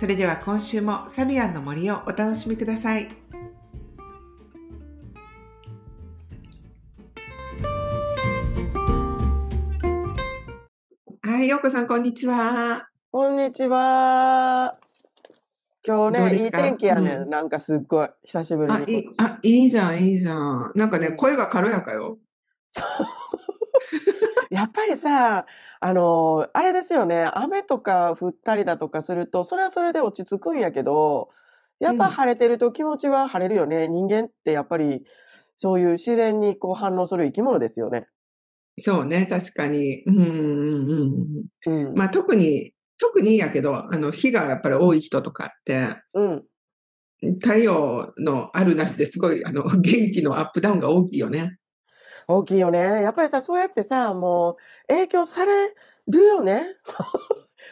それでは今週もサビアンの森をお楽しみください。はい、ようこさんこんにちは。こんにちは今日ねいい天気やね、うんなんかすっごい久しぶりあ、にいい、あ、いいじゃん、いいじゃん。なんかね、うん声が軽やかよ。そうやっぱりさあのあれですよね雨とか降ったりだとかするとそれはそれで落ち着くんやけどやっぱうん晴れてると気持ちは晴れるよね、人間ってやっぱりそういう自然にこう反応する生き物ですよね。そうね、確かに。うんうんうんうん。うんまあ特に、特にやけど、あの、日がやっぱり多い人とかって、うん、太陽のあるなしですごい、あの、元気のアップダウンが大きいよね。大きいよね。やっぱりさ、そうやってさ、もう影響されるよね。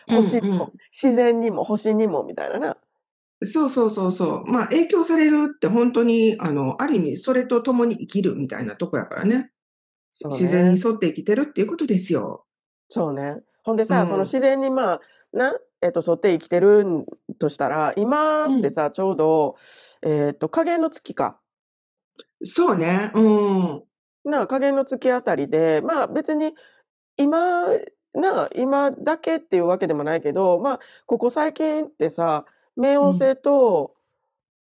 星にも、うんうん自然にも、星にも、みたいなな。そうそうそうそう。まあ影響されるって本当に、あの、ある意味それと共に生きるみたいなとこやからね。ね自然に沿って生きてるっていうことですよ。そうね。ほんでさ、うんその自然にまあ、な、えっと、沿って生きてるんとしたら、今ってさ、ちょうど、えっと、加減の月か。そうね。うん。な、加減の月あたりで、まあ別に、今、な、今だけっていうわけでもないけど、まあ、ここ最近ってさ、冥王星と、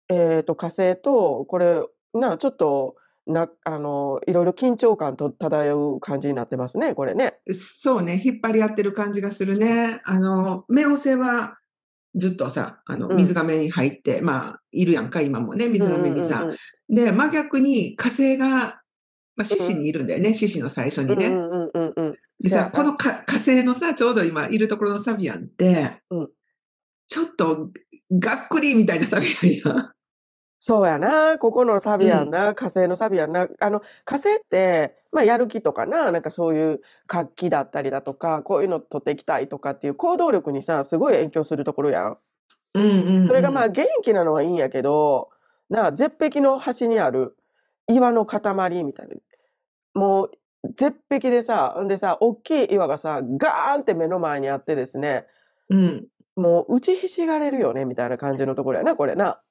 えっと、火星と、これ、な、ちょっと、な、あの、いろいろ緊張感と漂う感じになってますね、これね。そうね。引っ張り合ってる感じがするね。あの、冥王星はずっとさ、あの、うん水亀に入って、まあ、いるやんか、今もね、水亀にさ。うんうんで、真逆に火星が、まあ、獅子にいるんだよね、獅子の最初にね。うんうんうん。でさ、このか火星のさ、ちょうど今いるところのサビアンって、うんちょっとがっくりみたいなサビアンやん。そうやな。ここのサビアンな、火星のサビアンな。あの、火星って、まあ、やる気とかな、なんかそういう活気だったりだとか、こういうの取っていきたいとかっていう行動力にさ、すごい影響するところやうんうんそれがまあ、元気なのはいいんやけど、な、絶壁の端にある岩の塊みたいな。もう、絶壁でさ、んでさ、大きい岩がさ、ガーンって目の前にあってですね、うん。もう打ちひしがれるよね、みたいな感じのところやな、これな。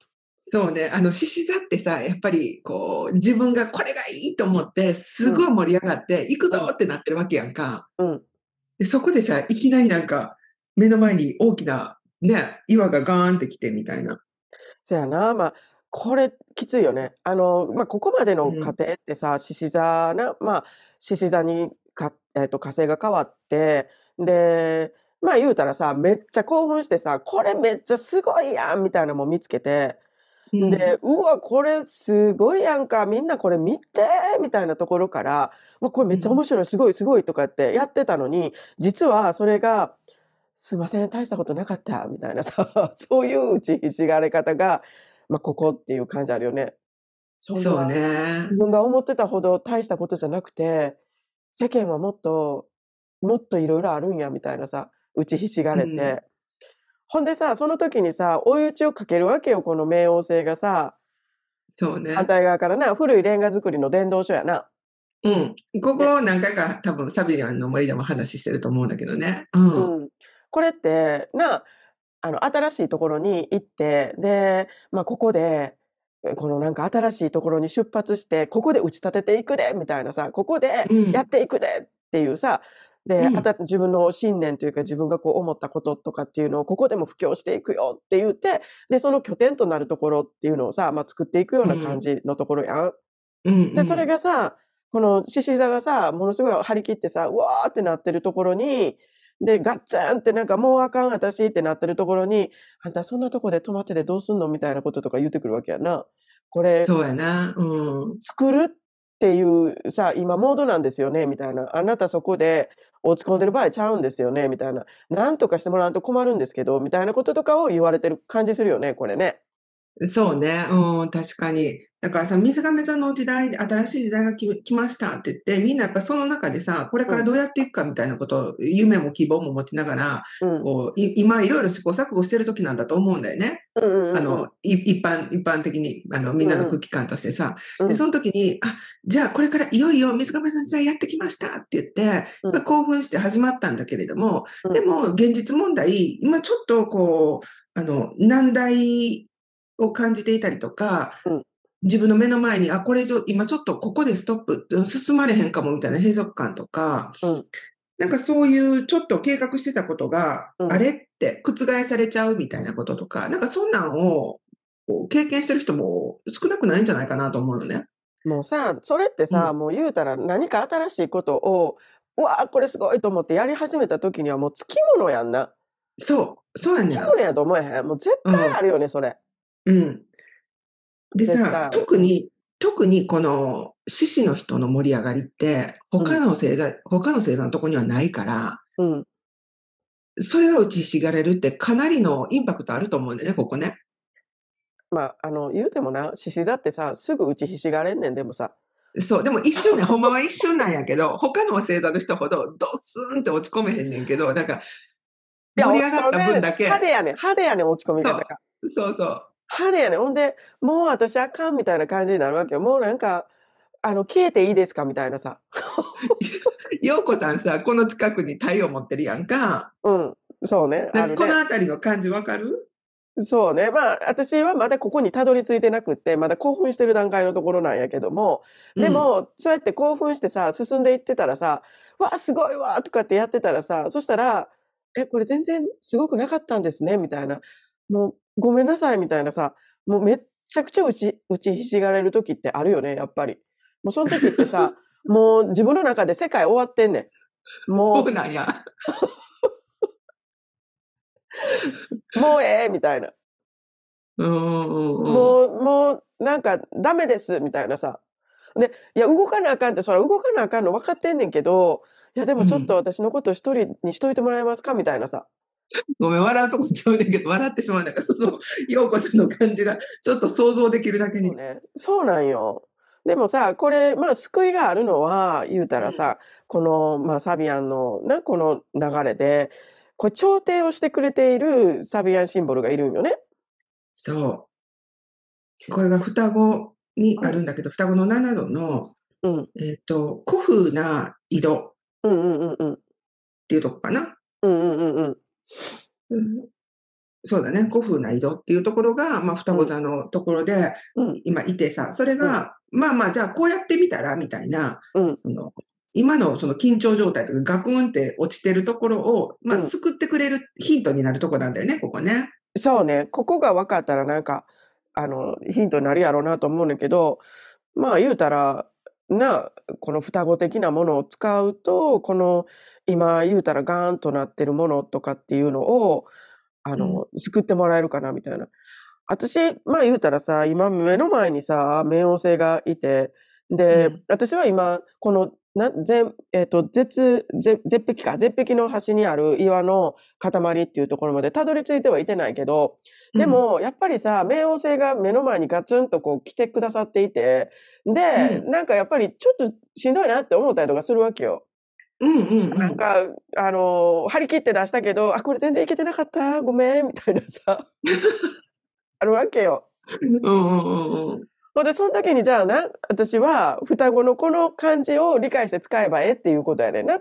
そうね。あの、獅子座ってさ、やっぱり、こう、自分がこれがいいと思って、すごい盛り上がって、行くぞってなってるわけやんか。うん。で、そこでさ、いきなりなんか、目の前に大きな、ね、岩がガーンってきてみたいな。そやな、まあ、これきついよね。あの、まあ、ここまでのうん。過程ってさ、獅子座な、まあ、獅子座にか、えっと、火星が変わって、で、まあ言うたらさ、めっちゃ興奮してさ、これめっちゃすごいやんみたいなのも見つけて、うん。で、うわ、これすごいやんか、みんなこれ見てみたいなところから、わ、これめっちゃ面白い、すごい、すごいとかってやってたのに、実はそれが、すいません、大したことなかった、みたいなさ、そういう打ちひしがれ方が、まあ、ここっていう感じあるよね。そうね自。分が思ってたほど大したことじゃなくて、世間はもっと、もっといろいろあるんや、みたいなさ、打ちひしがれて。うんほんでさ、その時にさ、追い打ちをかけるわけよ、この冥王星がさ、そうね。反対側からな、古いレンガ作りの伝道書やな。うん。ここ何回か多分サビアンの森でも話してると思うんだけどね。うん。うん。これって、な、あの、新しいところに行って、で、まあ、ここで、えこのなんか新しいところに出発して、ここで打ち立てていくで、みたいなさ、ここでうんやっていくでっていうさ、で、うんあた自分の信念というか自分がこう思ったこととかっていうのをここでも布教していくよって言って、で、その拠点となるところっていうのをさ、まあ、作っていくような感じのところやん。うん。で、それがさ、この獅子座がさ、ものすごい張り切ってさ、うわーってなってるところに、で、ガッツンってなんかもうあかん私ってなってるところに、あんたそんなとこで止まっててどうすんの？みたいなこととか言ってくるわけやな。これ、そうやな。うん。作るっていうさ、今モードなんですよね、みたいな。あなたそこで落ち込んでる場合ちゃうんですよね、みたいな。なんとかしてもらわんと困るんですけど、みたいなこととかを言われてる感じするよね、これね。そうね。うん、確かに。だからさ、水亀座の時代、新しい時代が来来ましたって言って、みんなやっぱその中でさ、これからどうやっていくかみたいなことを、夢も希望も持ちながら、うん。こう、い今いろいろ試行錯誤してる時なんだと思うんだよね。うんうんうんうん。あの、い一般、一般的に、あの、みんなの空気感としてさ。うんで、その時に、あ、じゃあこれからいよいよ水亀座の時代やってきましたって言って、う興奮して始まったんだけれども、うんでも現実問題、今ちょっとこう、あの、難題を感じていたりとか、うん自分の目の前に、あ、これ以上、今ちょっとここでストップ、進まれへんかもみたいな閉塞感とか、うんなんかそういうちょっと計画してたことが、うんあれって覆されちゃうみたいなこととか、なんかそんなんを経験してる人も少なくないんじゃないかなと思うのね。もうさ、それってさ、もう言うたら何か新しいことを、うわあ、これすごいと思ってやり始めた時にはもうつきものやんな。そう、そうやねんつきも。のやと思えへん。もう絶対あるよね、それ。うん。でさ、特に、特にこの獅子の人の盛り上がりって、他の星座、他の星座のとこにはないから、うん。それが打ちひしがれるってかなりのインパクトあると思うんだよね、ここね。まあ、あの、言うてもな、獅子座ってさ、すぐ打ちひしがれんねん、でもさ。そう、でも一瞬ね、ほんまは一瞬なんやけど、他の星座の人ほどドスンって落ち込めへんねんけど、だから、盛り上がった分だけ、派手やねん、派手やねん、落ち込み方が。そうそう。派手やねん。ほんで、もう私あかんみたいな感じになるわけよ。もうなんか、あの、消えていいですかみたいなさ。ようこさんさ、この近くに太陽持ってるやんか。うん。そうね。あるなんかこのね。あたりの感じわかる？そうね。まあ、私はまだここにたどり着いてなくって、まだ興奮してる段階のところなんやけども、で、も、そうやって興奮してさ、進んでいってたらさ、わあ、すごいわとかってやってたらさ、そしたら、え、これ全然すごくなかったんですね、みたいな。もう、ごめんなさい、みたいなさ、もうめっちゃくちゃ打ち、打ちひしがれる時ってあるよね、やっぱり。もうその時ってさ、もう自分の中で世界終わってんねん。もそうなんや。う、もうええみたいな。もう、もう、なんか、ダメです、みたいなさ。で、いや、動かなあかんって、そら動かなあかんの分かってんねんけど、いや、でもちょっと私のこと一人にしといてもらえますかみたいなさ。ごめん、笑うとこちゃうねんけど、笑ってしまうんだから、その、ようこさんの感じが、ちょっと想像できるだけにそう。ね。そうなんよ。でもさ、これ、まあ、救いがあるのは、言うたらさ、この、まあ、サビアンの、な、この流れで、これ、調停をしてくれているサビアンシンボルがいるんよね。そう。これが双子にあるんだけど、双子の7度の、うん。えっ、と、古風な井戸っうんうんうんうん。ていうとこかな。うんうんうんうん。うんそうだね。古風な井戸っていうところが、まあ、双子座のところで、うん今いてさ、それが、まあまあ、じゃあこうやってみたら、みたいな、うんその、今のその緊張状態とかガクンって落ちてるところを、まあ、うん救ってくれるヒントになるとこなんだよね、ここね。そうね。ここが分かったらなんか、あの、ヒントになるやろうなと思うんだけど、まあ言うたら、な、この双子的なものを使うと、この今言うたらガーンとなってるものとかっていうのを、あの、救ってもらえるかなみたいな。私、まあ言うたらさ、今目の前にさ、冥王星がいて、で、うん私は今、この、な、ぜえっ、と、絶、絶、絶壁か、絶壁の端にある岩の塊っていうところまでたどり着いてはいてないけど、でも、やっぱりさ、冥王星が目の前にガツンとこう来てくださっていて、で、うなんかやっぱりちょっとしんどいなって思ったりとかするわけよ。うん、うん。なんか、あのー張り切って出したけど、あ、これ全然いけてなかった、ごめん、みたいなさ、あるわけよ。うんうんうんうん。ほんで、その時にじゃあな、私は双子のこの漢字を理解して使えばええっていうことやねんな。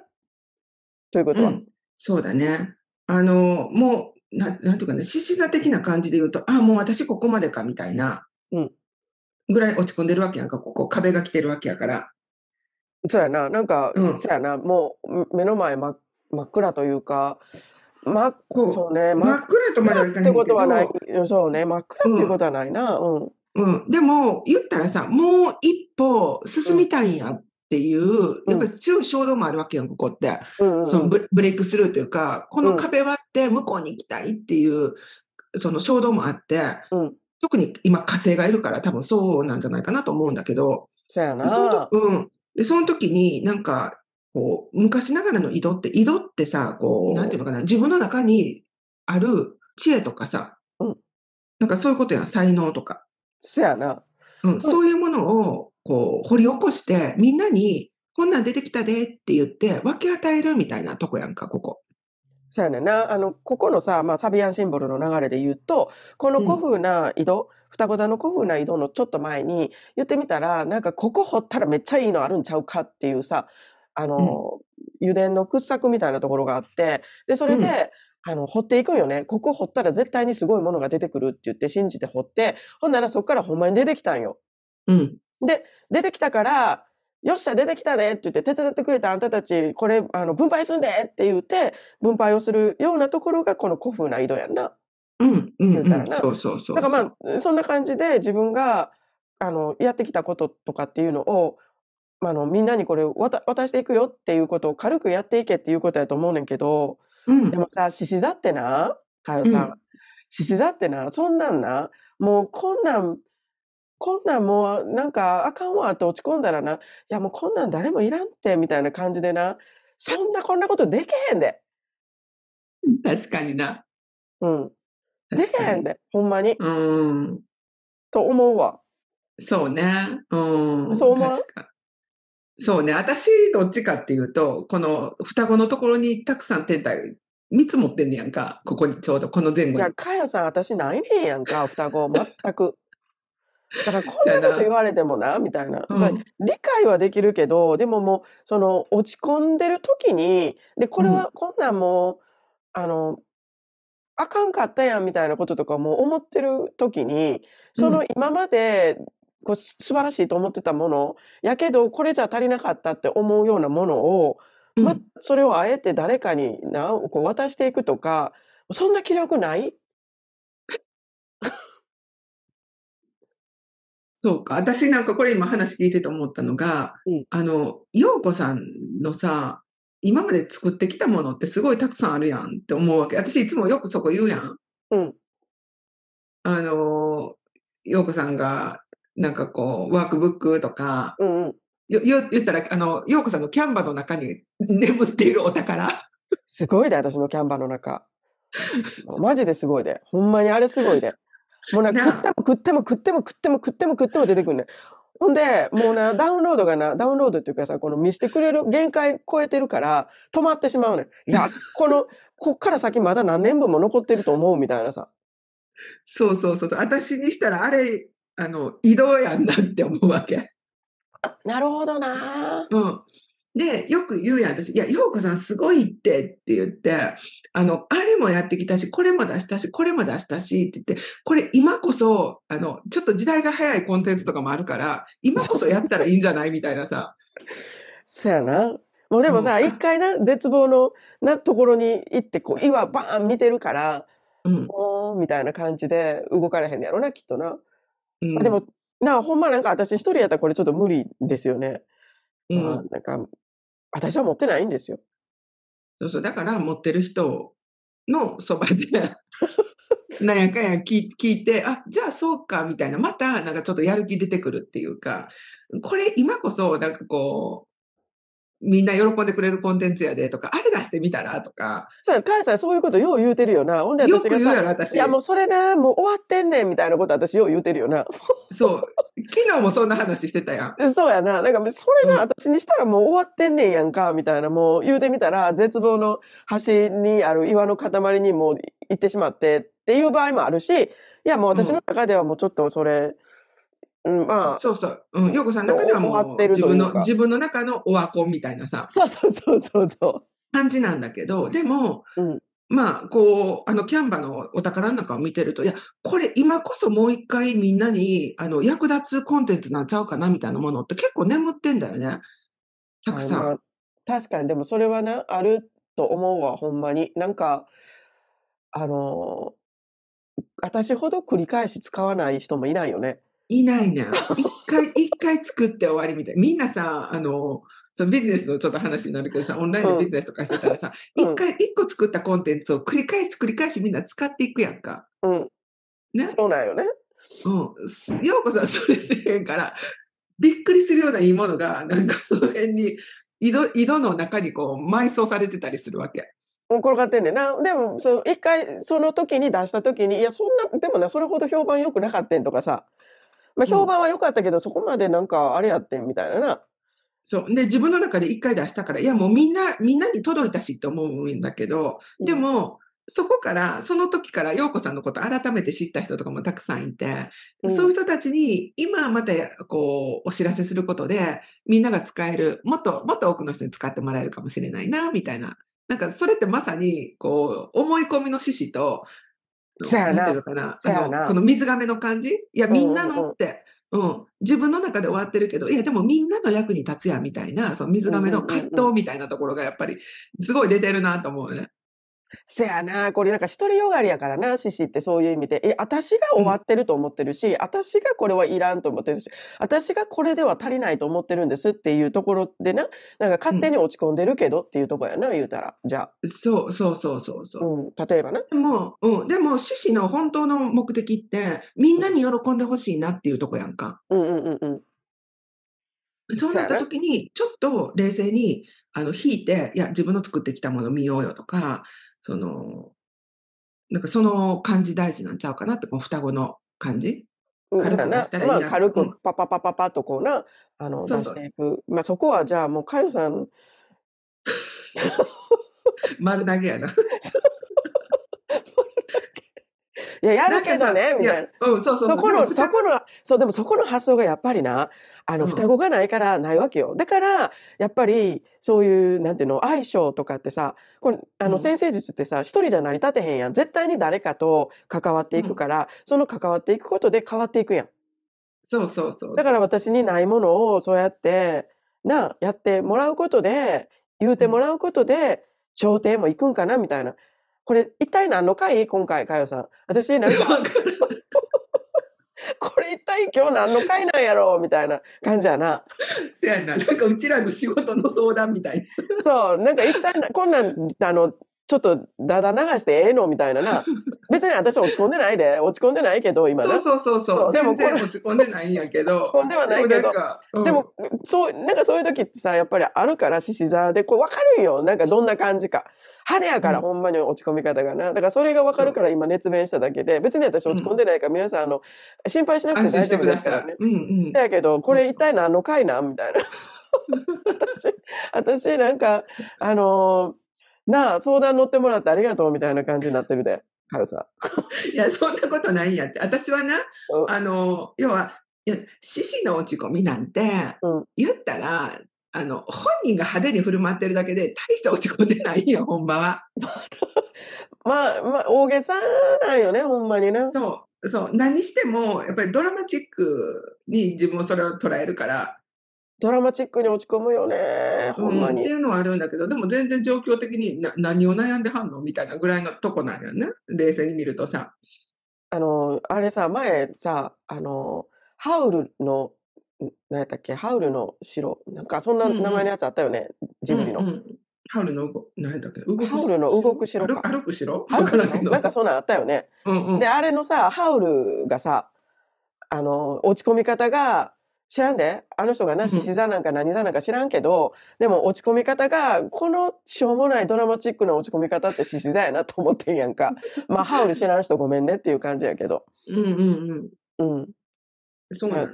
ということは。うん、そうだね。あの、もう、ななんていうかね、獅子座的な感じで言うと、あ、もう私ここまでか、みたいな。うんぐらい落ち込んでるわけやんか、ここ、壁が来てるわけやから。そうやな。なんか、うんそうやな。もう、目の前真っ真っ暗というか、真っこうそうね。真っ暗とまではいかってことはない。そうね。真っ暗っていうことはないな。うん。うん。でも、言ったらさ、もう一歩進みたいんやっていう、やっぱり強い衝動もあるわけやん、ここって。うんうんそのブブレイクスルーというか、このうん壁割って向こうに行きたいっていう、その衝動もあって、うん特に今火星がいるから多分そうなんじゃないかなと思うんだけど、そやでそのなと。うん。で、その時になんか、こう、昔ながらの井戸って、井戸ってさ、こう、なんていうのかな、自分の中にある知恵とかさ、うんなんかそういうことやん、才能とか。そやな。うん、そういうものを、こう、掘り起こして、みんなに、こんなん出てきたでって言って、分け与えるみたいなとこやんか、ここ。そうやねんな。あの、ここのさ、まあ、サビアンシンボルの流れで言うと、この古風な井戸、双子座の古風な井戸のちょっと前に言ってみたら、なんかここ掘ったらめっちゃいいのあるんちゃうかっていうさ、あの、油田の掘削みたいなところがあって、で、それで、うんあの、掘っていくんよね。ここ掘ったら絶対にすごいものが出てくるって言って信じて掘って、ほんならそっからほんまに出てきたんよ。うん。で、出てきたから、よっしゃ、出てきたでって言って、手伝ってくれたあんたたち、これ、あの、分配すんでって言って、分配をするようなところが、この古風な井戸やんな。うん、うん、そうそうそう。だからまあ、そんな感じで自分が、あの、やってきたこととかっていうのを、あの、みんなにこれを渡渡していくよっていうことを軽くやっていけっていうことやと思うねんけど、うんで。もさ、獅子座ってな、かよさうんん。獅子座ってな、そんなんな、もうこんなん、こんなんもうなんかあかんわって落ち込んだらな、いやもうこんなん誰もいらんってみたいな感じでな、そんなこんなことでけへんで。確かにな。うん。で確かに。けへんで。ほんまに。うん。と思うわ。そうね。うん。そう思う？そうね。私、どっちかっていうと、この双子のところにたくさん天体、3つ持ってんねやんか。ここに、ちょうどこの前後にいや、。かよさん、私ないねんやんか、双子、全く。だから、こんなこと言われてもな、みたいな。うん理解はできるけど、でももう、その、落ち込んでる時に、で、これは、こんなんもう、あの、あかんかったやん、みたいなこととかも思ってる時に、その今まで、こうす素晴らしいと思ってたもの、やけど、これじゃ足りなかったって思うようなものを、うん。ま、それをあえて誰かにな、こう渡していくとか、そんな気力ない？そうか。私なんかこれ今話聞いてて思ったのが、うん。あの、陽子さんのさ、今まで作ってきたものってすごいたくさんあるやんって思うわけ。私いつもよくそこ言うやん。うん。あの、陽子さんが、なんかこう、ワークブックとか、うんうん。言ったら、あの、陽子さんのキャンバの中に眠っているお宝。すごいで、私のキャンバーの中。マジですごいで。ほんまにあれすごいで。もうなんか食っても食っても食っても食っても食っても食っても出てくるねん。ほんで、もうな、ダウンロードがな、ダウンロードっていうかさ、この見せてくれる限界超えてるから、止まってしまうねん。いや、この、こっから先まだ何年分も残ってると思うみたいなさ。そうそうそう。私にしたら、あれ、あの、移動やんなって思うわけ。なるほどなうん。で、よく言うやん、私。いや、陽子さんすごいってって言って、あの、あれもやってきたし、これも出したし、これも出したしって言って、これ今こそ、あの、ちょっと時代が早いコンテンツとかもあるから、今こそやったらいいんじゃないみたいなさ。そやな。もうでもさ、うん一回な、絶望のなところに行って、こう、岩バーン見てるから、うん。おーみたいな感じで動かれへんのやろな、きっとな。うん、でも、なあ、ほんまなんか私一人やったらこれちょっと無理ですよね。うん、まあなんか、私は持ってないんですよ。そうそう。だから、持ってる人のそばで、なんやかんや聞いて、あ、じゃあそうか、みたいな。また、なんかちょっとやる気出てくるっていうか、これ今こそ、なんかこう、みんな喜んでくれるコンテンツやでとか、あれ出してみたらとか、さあ、かえさんそういうことよう言うてるよな。ほんでよ私がさ、く言うやろ、私。いやもうそれな、もう終わってんねんみたいなこと私よう言うてるよな。そう。昨日もそんな話してたやん。そうやな。なんかそれうんな、私にしたらもう終わってんねんやんか、みたいな。もう言うてみたら、絶望の端にある岩の塊にもう行ってしまってっていう場合もあるし、いやもう私の中ではもうちょっとそれ、うん、まあ、そうそう。うん。陽子さんの中ではもう自分の、自分の中のオワコンみたいなさ、そうそうそうそうそ感じなんだけど、でも、うんまあ、こう、あの、キャンバのお宝の中を見てると、いや、これ今こそもう一回みんなに、あの、役立つコンテンツなんちゃうかなみたいなものって結構眠ってんだよね。たくさん。あまあ確かに、でもそれはな、あると思うわ、ほんまに。なんか、あのー私ほど繰り返し使わない人もいないよね。いないねん。一回、一回作って終わりみたい。みんなさ、あの、そのビジネスのちょっと話になるけどさ、オンラインでビジネスとかしてたらさ、うん一、回、一個作ったコンテンツを繰り返し繰り返しみんな使っていくやんか。うん。ね？そうなんよね。うん。すようこさんそれせえへんから、びっくりするようないいものが、なんかその辺に、井戸、井戸の中にこう埋葬されてたりするわけ。転がってんねんな。でも、その一回、その時に出した時に、いや、そんな、でもな、それほど評判良くなかったんとかさ。まあ、評判は良かったけど、そこまでなんか、あれやってんみたいなな。そう。で、自分の中で一回出したから、いや、もうみんな、みんなに届いたしって思うんだけど、でも、そこから、その時から、陽子さんのこと改めて知った人とかもたくさんいて、うんそういう人たちに、今また、こう、お知らせすることで、みんなが使える、もっと、もっと多くの人に使ってもらえるかもしれないな、みたいな。なんか、それってまさに、こう、思い込みの趣旨と、そうやな。そうやな。この水亀の感じ？いや、みんなのって、うん、自分の中で終わってるけど、いや、でもみんなの役に立つや、みたいな、その水亀の葛藤みたいなところがやっぱり、すごい出てるなと思うね。せやな、これなんか独りよがりやからな、獅子ってそういう意味で。え、私が終わってると思ってるし、私がこれはいらんと思ってるし、私がこれでは足りないと思ってるんですっていうところでな、なんか勝手に落ち込んでるけどっていうところやな、言うたら。じゃあ。そうそうそうそうそう。うん、例えばな。でも、うん、でも、獅子の本当の目的って、みんなに喜んでほしいなっていうとこやんか。うんうんうんうん。そうなった時に、ちょっと冷静に、あの、引いて、いや、自分の作ってきたもの見ようよとか、その、なんかその感じ大事なんちゃうかなって、この双子の感じ？うん軽くしたらいいやんまあ軽うんくパパパパパッとこうな、あの、そうそう出していく。まあそこはじゃあもうかよさん、丸投げやな。いや、やるけどね、みたいな。うん、そうそうそう。そこの、そこの、そう、でもそこの発想がやっぱりな、あの、うん双子がないからないわけよ。だから、やっぱり、そういう、なんていうの、相性とかってさ、これ、あの、うん先生術ってさ、一人じゃ成り立てへんやん。絶対に誰かと関わっていくから、その関わっていくことで変わっていくやん。そうそうそう。だから私にないものをそうやって、な、やってもらうことで、言うてもらうことで、調停も行くんかなみたいな。これ、一体何の回？今回、かよさん。私、なんか、これ一体今日何の回なんやろうみたいな感じやな。せやな。なんかうちらの仕事の相談みたいな。そう、なんか一体な、こんなん、あの、ちょっとだだ流してええのみたいなな。別に私落ち込んでないで、落ち込んでないけど、今な。そうそうそうそう。でも全然落ち込んでないんやけど。落ち込んではないけどでもそう、なんかそういう時ってさ、やっぱりあるから、獅子座で、こう分かるんよ。なんかどんな感じか。派手やから、うんほんまに落ち込み方がな。だからそれが分かるから今熱弁しただけで、別に私落ち込んでないから、皆さん、あの、心配しなくて大丈夫くださいですからね。。うんうん。だけど、これ一体何の回なん？みたいな。私、私なんか、あのーなあ、相談乗ってもらってありがとうみたいな感じになってるで、かよさいや、そんなことないんやって。私はな、うんあの、要は、いや、獅子の落ち込みなんて、うん言ったら、あの、本人が派手に振る舞ってるだけで、大して落ち込んでないよ、ほんまは。ん。まあ、まあ、大げさなんよね、ほんまにな。そう、そう。何しても、やっぱりドラマチックに自分をそれを捉えるから、ドラマチックに落ち込むよね、ほんまにうんって。いうのはあるんだけど、でも全然状況的にな何を悩んではんのみたいなぐらいのとこなんよね。冷静に見るとさ。あの、あれさ、前さ、あの、ハウルの、ん何やったっけ、ハウルの城、なんかそんなうんうん名前のやつあったよね、ジブリの。うんうんハウルの動く、何だっけ動くハウルの動く城か歩歩く城？ハウルのわからんけど。なんかそんなんあったよね。うんうんで、あれのさ、ハウルがさ、あの、落ち込み方が、知らんであの人がな、うん獅子座なんか何座なんか知らんけど、でも落ち込み方が、このしょうもないドラマチックな落ち込み方って獅子座やなと思ってんやんか。まあ、ハウル知らん人ごめんねっていう感じやけど。うんうんうん。うん。そうなの。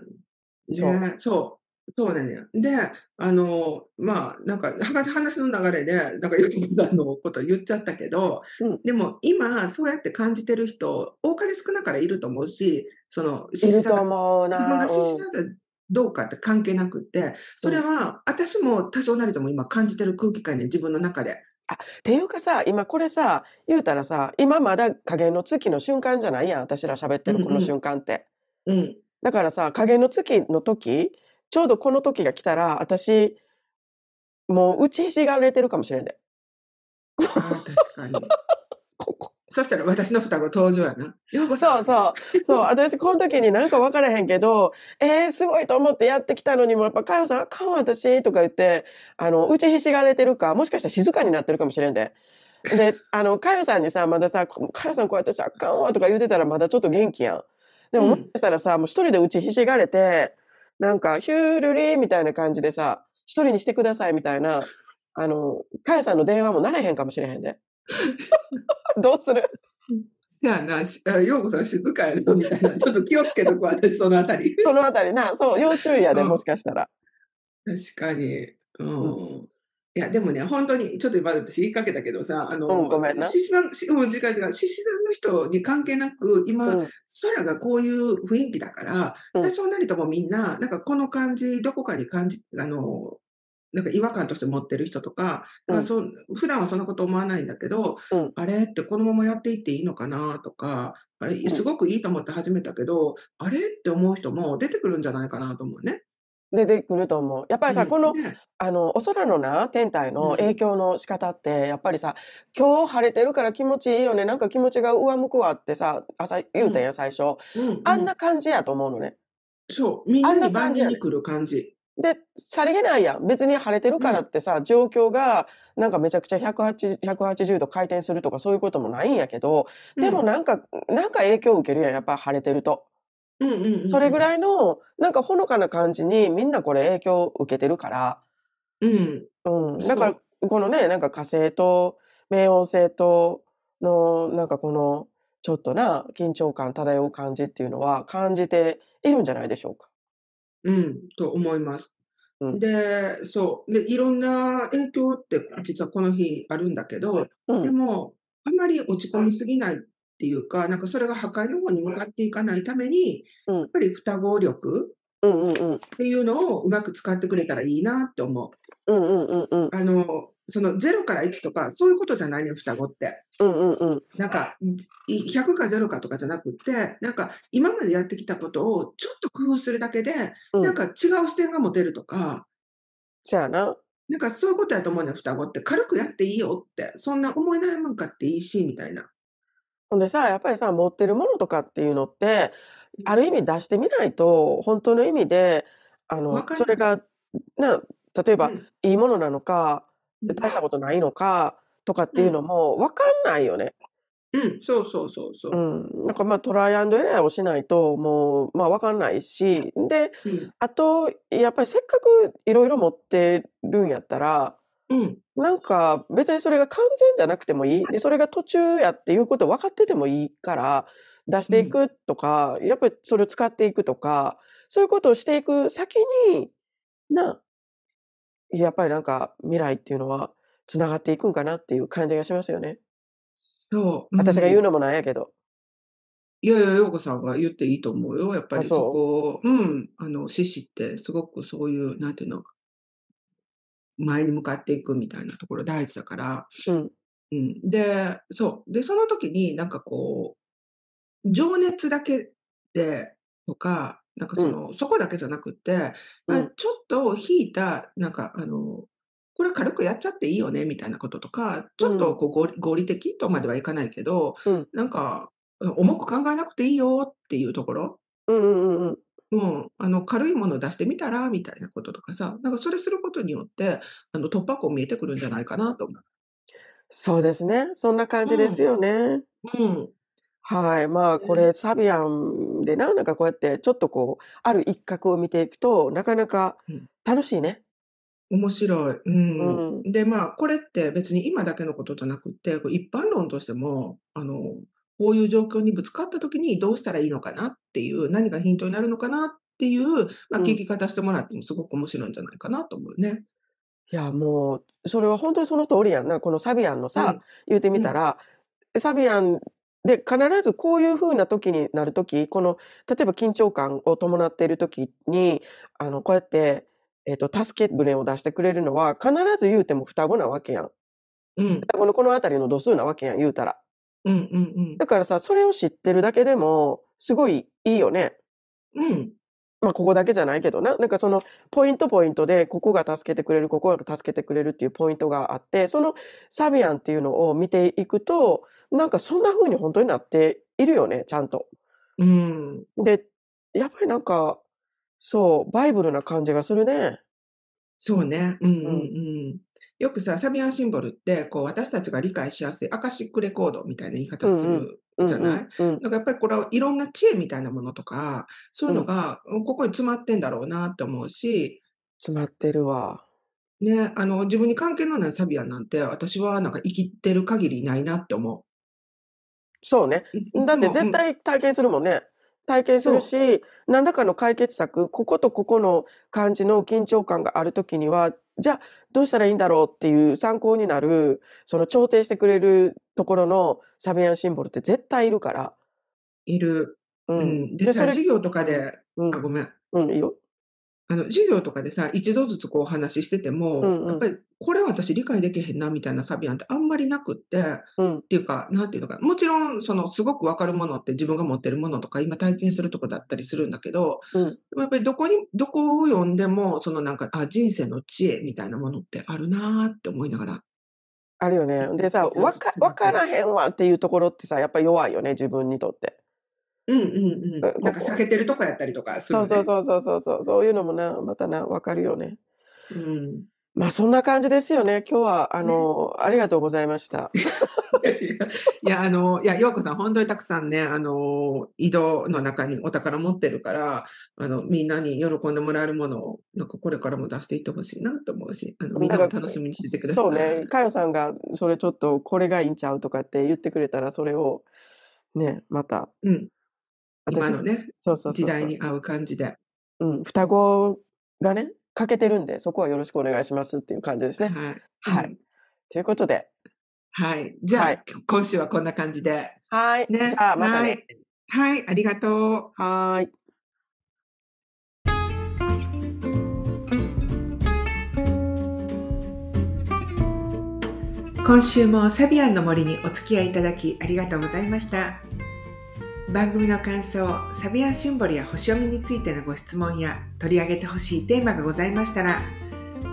そうね、そう。そうなんだよ。で、あの、まあ、なんか、は話の流れで、なんか、よくさんのこと言っちゃったけど、うんでも、今、そうやって感じてる人、多かれ少なかれいると思うし、その、いるとが思うな。自分が獅うん子座でどうかって関係なくって、それは、私も多少なりとも今感じてる空気感ね、自分の中で。っていうかさ、今これさ、言うたらさ、今まだ加減の月の瞬間じゃないやん、私ら喋ってるこのうんうん瞬間って。うん。だからさ、加減の月の時、ちょうどこの時が来たら、私、もう打ちひしがれてるかもしれんで。ああ、確かに。ここ。そしたら私の双子登場やな。ようこそ。そうそう。そう、私この時になんか分からへんけど、えー、すごいと思ってやってきたのにも、やっぱ、かよさんあかんわ私とか言って、あの、打ちひしがれてるか、もしかしたら静かになってるかもしれんで。で、あの、かよさんにさ、まださ、かよさんこうやってさ、あかんわとか言ってたらまだちょっと元気やん。でもうんもしかしたらさ、もう一人で打ちひしがれて、なんか、ヒュールリーみたいな感じでさ、一人にしてくださいみたいな、あの、かやさんの電話もなれへんかもしれへんで。どうする？せやな、ようこさん静かやな、みたいな。ちょっと気をつけとくわ、私、そのあたり。そのあたりな、そう、要注意やで、うんもしかしたら。確かに。うん。ういや、でもね、本当に、ちょっと今私言いかけたけどさ、あの、うんごめんな獅子団、しうん、違う違う、獅子団の人に関係なく、今、うん。空がこういう雰囲気だから、うん多少なりともみんな、なんかこの感じ、どこかに感じ、あの、なんか違和感として持ってる人とか、うんなんかそう普段はそんなこと思わないんだけど、うんあれってこのままやっていっていいのかなとか、あれんすごくいいと思って始めたけど、あれって思う人も出てくるんじゃないかなと思うね。出てくると思う。やっぱりさ、うんこの、ねあの、お空のな、天体うんの影響の仕方って、やっぱりさ、今日晴れてるから気持ちいいよね。なんか気持ちが上向くわってさ、朝言うたんや、最初。うんあんな感じやと思うのね。そう、みんあなんに万人に来る感じ。で、さりげないやん。別に晴れてるからってさ、状況がなんかめちゃくちゃ180 180度回転するとかそういうこともないんやけど、でもなんか、なんか影響を受けるやん。やっぱ晴れてると。うんうんうんうん、それぐい。らいの、なんかほのかな感じにみんなこれ影響を受けてるから、うん。うん。だから、このね、なんか火星と冥王星との、なんかこの、ちょっとな、緊張感漂う感じっていうのは感じているんじゃないでしょうか。うん、と思います。うんで、そう。で、いろんな影響って実はこの日あるんだけど、うん。でも、あんまり落ち込みすぎないっていうか、なんかそれが破壊の方に向かっていかないために、うんやっぱり双子力。っていうのをうまく使ってくれたらいいなって思う。うんうんうんうん。あの、その0から1とか、そういうことじゃないね、双子って。うんうんうん。なんか、い100か0かとかじゃなくって、なんか今までやってきたことをちょっと工夫するだけで、うんなんか違う視点が持てるとか、そやな。なんかそういうことやと思うね、双子って。軽くやっていいよって。そんな思い悩まんかっていいし、みたいな。ほんでさ、やっぱりさ、持ってるものとかっていうのって、ある意味出してみないと、本当の意味で、あのそれが、な例えば、うんいいものなのか、うん大したことないのかとかっていうのも分かんないよね。うん、そうそうそうそうう。ん。なんかまあトライアンドエラーをしないと、もう、まあ分かんないし、で、うん、あと、やっぱりせっかくいろいろ持ってるんやったら、うん、なんか別にそれが完全じゃなくてもいい。で、それが途中やっていうこと分かっててもいいから、出していくとか、やっぱりそれを使っていくとか、そういうことをしていく先に、な、やっぱりなんか未来っていうのは繋がっていくんかなっていう感じがしますよね。そう。の。私が言うのもなんやけど。いやいや、陽子さんが言っていいと思うよ。やっぱりあそう？そこ、うん、あの、獅子ってすごくそういう、なんていうの、前に向かっていくみたいなところ大事だから。うん。うん。で、そう。で、その時になんかこう、情熱だけで、とか、なんかその、そこだけじゃなくって、まあうんちょっと引いた、なんかあの、これ軽くやっちゃっていいよね、みたいなこととか、ちょっとこう合理的とまではいかないけど、うんなんか、重く考えなくていいよっていうところ、うんうんうんうん。うん、あの、軽いもの出してみたら、みたいなこととかさ、なんかそれすることによって、あの、突破口見えてくるんじゃないかなと思そうですね。そんな感じですよね。う。うん。はい。まあ、これ、サビアンでな、なんかこうやって、ちょっとこう、ある一角を見ていくと、なかなかうん楽しいね。面白い。うん。うで、まあ、これって別に今だけのことじゃなくって、こう一般論としても、あの、こういう状況にぶつかった時にどうしたらいいのかなっていう、何がヒントになるのかなっていう、まあ、うん聞き方してもらってもすごく面白いんじゃないかなと思うね。いや、もう、それは本当にその通りやんな。このサビアンのさ、言うてみたら、サビアンで必ずこういう風な時になる時、この、例えば緊張感を伴っている時に、あの、こうやって、えっと、助け舟を出してくれるのは、必ず言うても双子なわけやん。うん。うん。双子のこのあたりの度数なわけやん、言うたら。うん。うん。だからさ、それを知ってるだけでも、すごいいいよね。うん。うん。まあ、ここだけじゃないけどな。なんかその、ポイントポイントで、ここが助けてくれる、ここが助けてくれるっていうポイントがあって、そのサビアンっていうのを見ていくと、なんかそんな風に本当になっているよね、ちゃんと。うん。で、やっぱりなんか、そう、バイブルな感じがするね。そうね。うんうんうん。よくさ、サビアンシンボルって、こう、私たちが理解しやすいアカシックレコードみたいな言い方するじゃない、うんうん、だからやっぱりこれはいろんな知恵みたいなものとか、そういうのが、ここに詰まってんだろうなって思うし。詰まってるわ。ね、あの、自分に関係のないサビアンなんて、私はなんか生きてる限りないなって思う。そうね。だって絶対体験するもんね。体験するし、何らかの解決策、こことここの感じの緊張感があるときには、じゃあどうしたらいいんだろうっていう参考になる、その調停してくれるところのサビアンシンボルって絶対いるから。いる。うん。でさ、授業とかで、うん、あ、ごめん。うん、いいよ。あの、授業とかでさ、一度ずつこうお話ししてても、うんうん、やっぱりこれ私理解できへんなみたいなサビアンってあんまりなくって、うん、っていうか、なんていうのか、もちろん、そのすごくわかるものって自分が持ってるものとか今体験するとこだったりするんだけど、うん、やっぱりどこに、どこを読んでも、そのなんか、あ、人生の知恵みたいなものってあるなって思いながら。あるよね。でさ、わか、わからへんわっていうところってさ、やっぱ弱いよね、自分にとって。うんうんうん。なんか避けてるとこやったりとかする、ね、そうそうそうそうそう。そういうのもな、またな、わかるよね。うん。まあそんな感じですよね。今日は、あの、ね、ありがとうございました。いや、あの、いや、ようこさん、本当にたくさんね、あの、移動の中にお宝持ってるから、あの、みんなに喜んでもらえるものを、なんかこれからも出していってほしいなと思うし、あの、みんなも楽しみにしててください。そうね。かよさんが、それちょっと、これがいいんちゃうとかって言ってくれたら、それを、ね、また、うん。今のね、そうそう時代に合う感じで。うん、双子がね、欠けてるんで、そこはよろしくお願いしますっていう感じですね。はい。はい。うん、ということで。はい。じゃあ、はい、今週はこんな感じで。はい。ね。じゃあ、またね。はい。はい、ありがとう。はい。今週もサビアンの森にお付き合いいただきありがとうございました。番組の感想、サビアンシンボルや星読みについてのご質問や取り上げてほしいテーマがございましたら、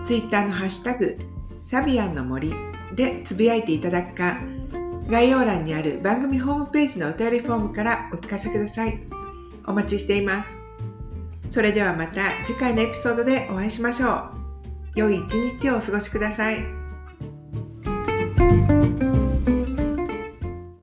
Twitter のハッシュタグ、サビアンの森でつぶやいていただくか、概要欄にある番組ホームページのお便りフォームからお聞かせください。お待ちしています。それではまた次回のエピソードでお会いしましょう。良い一日をお過ごしください。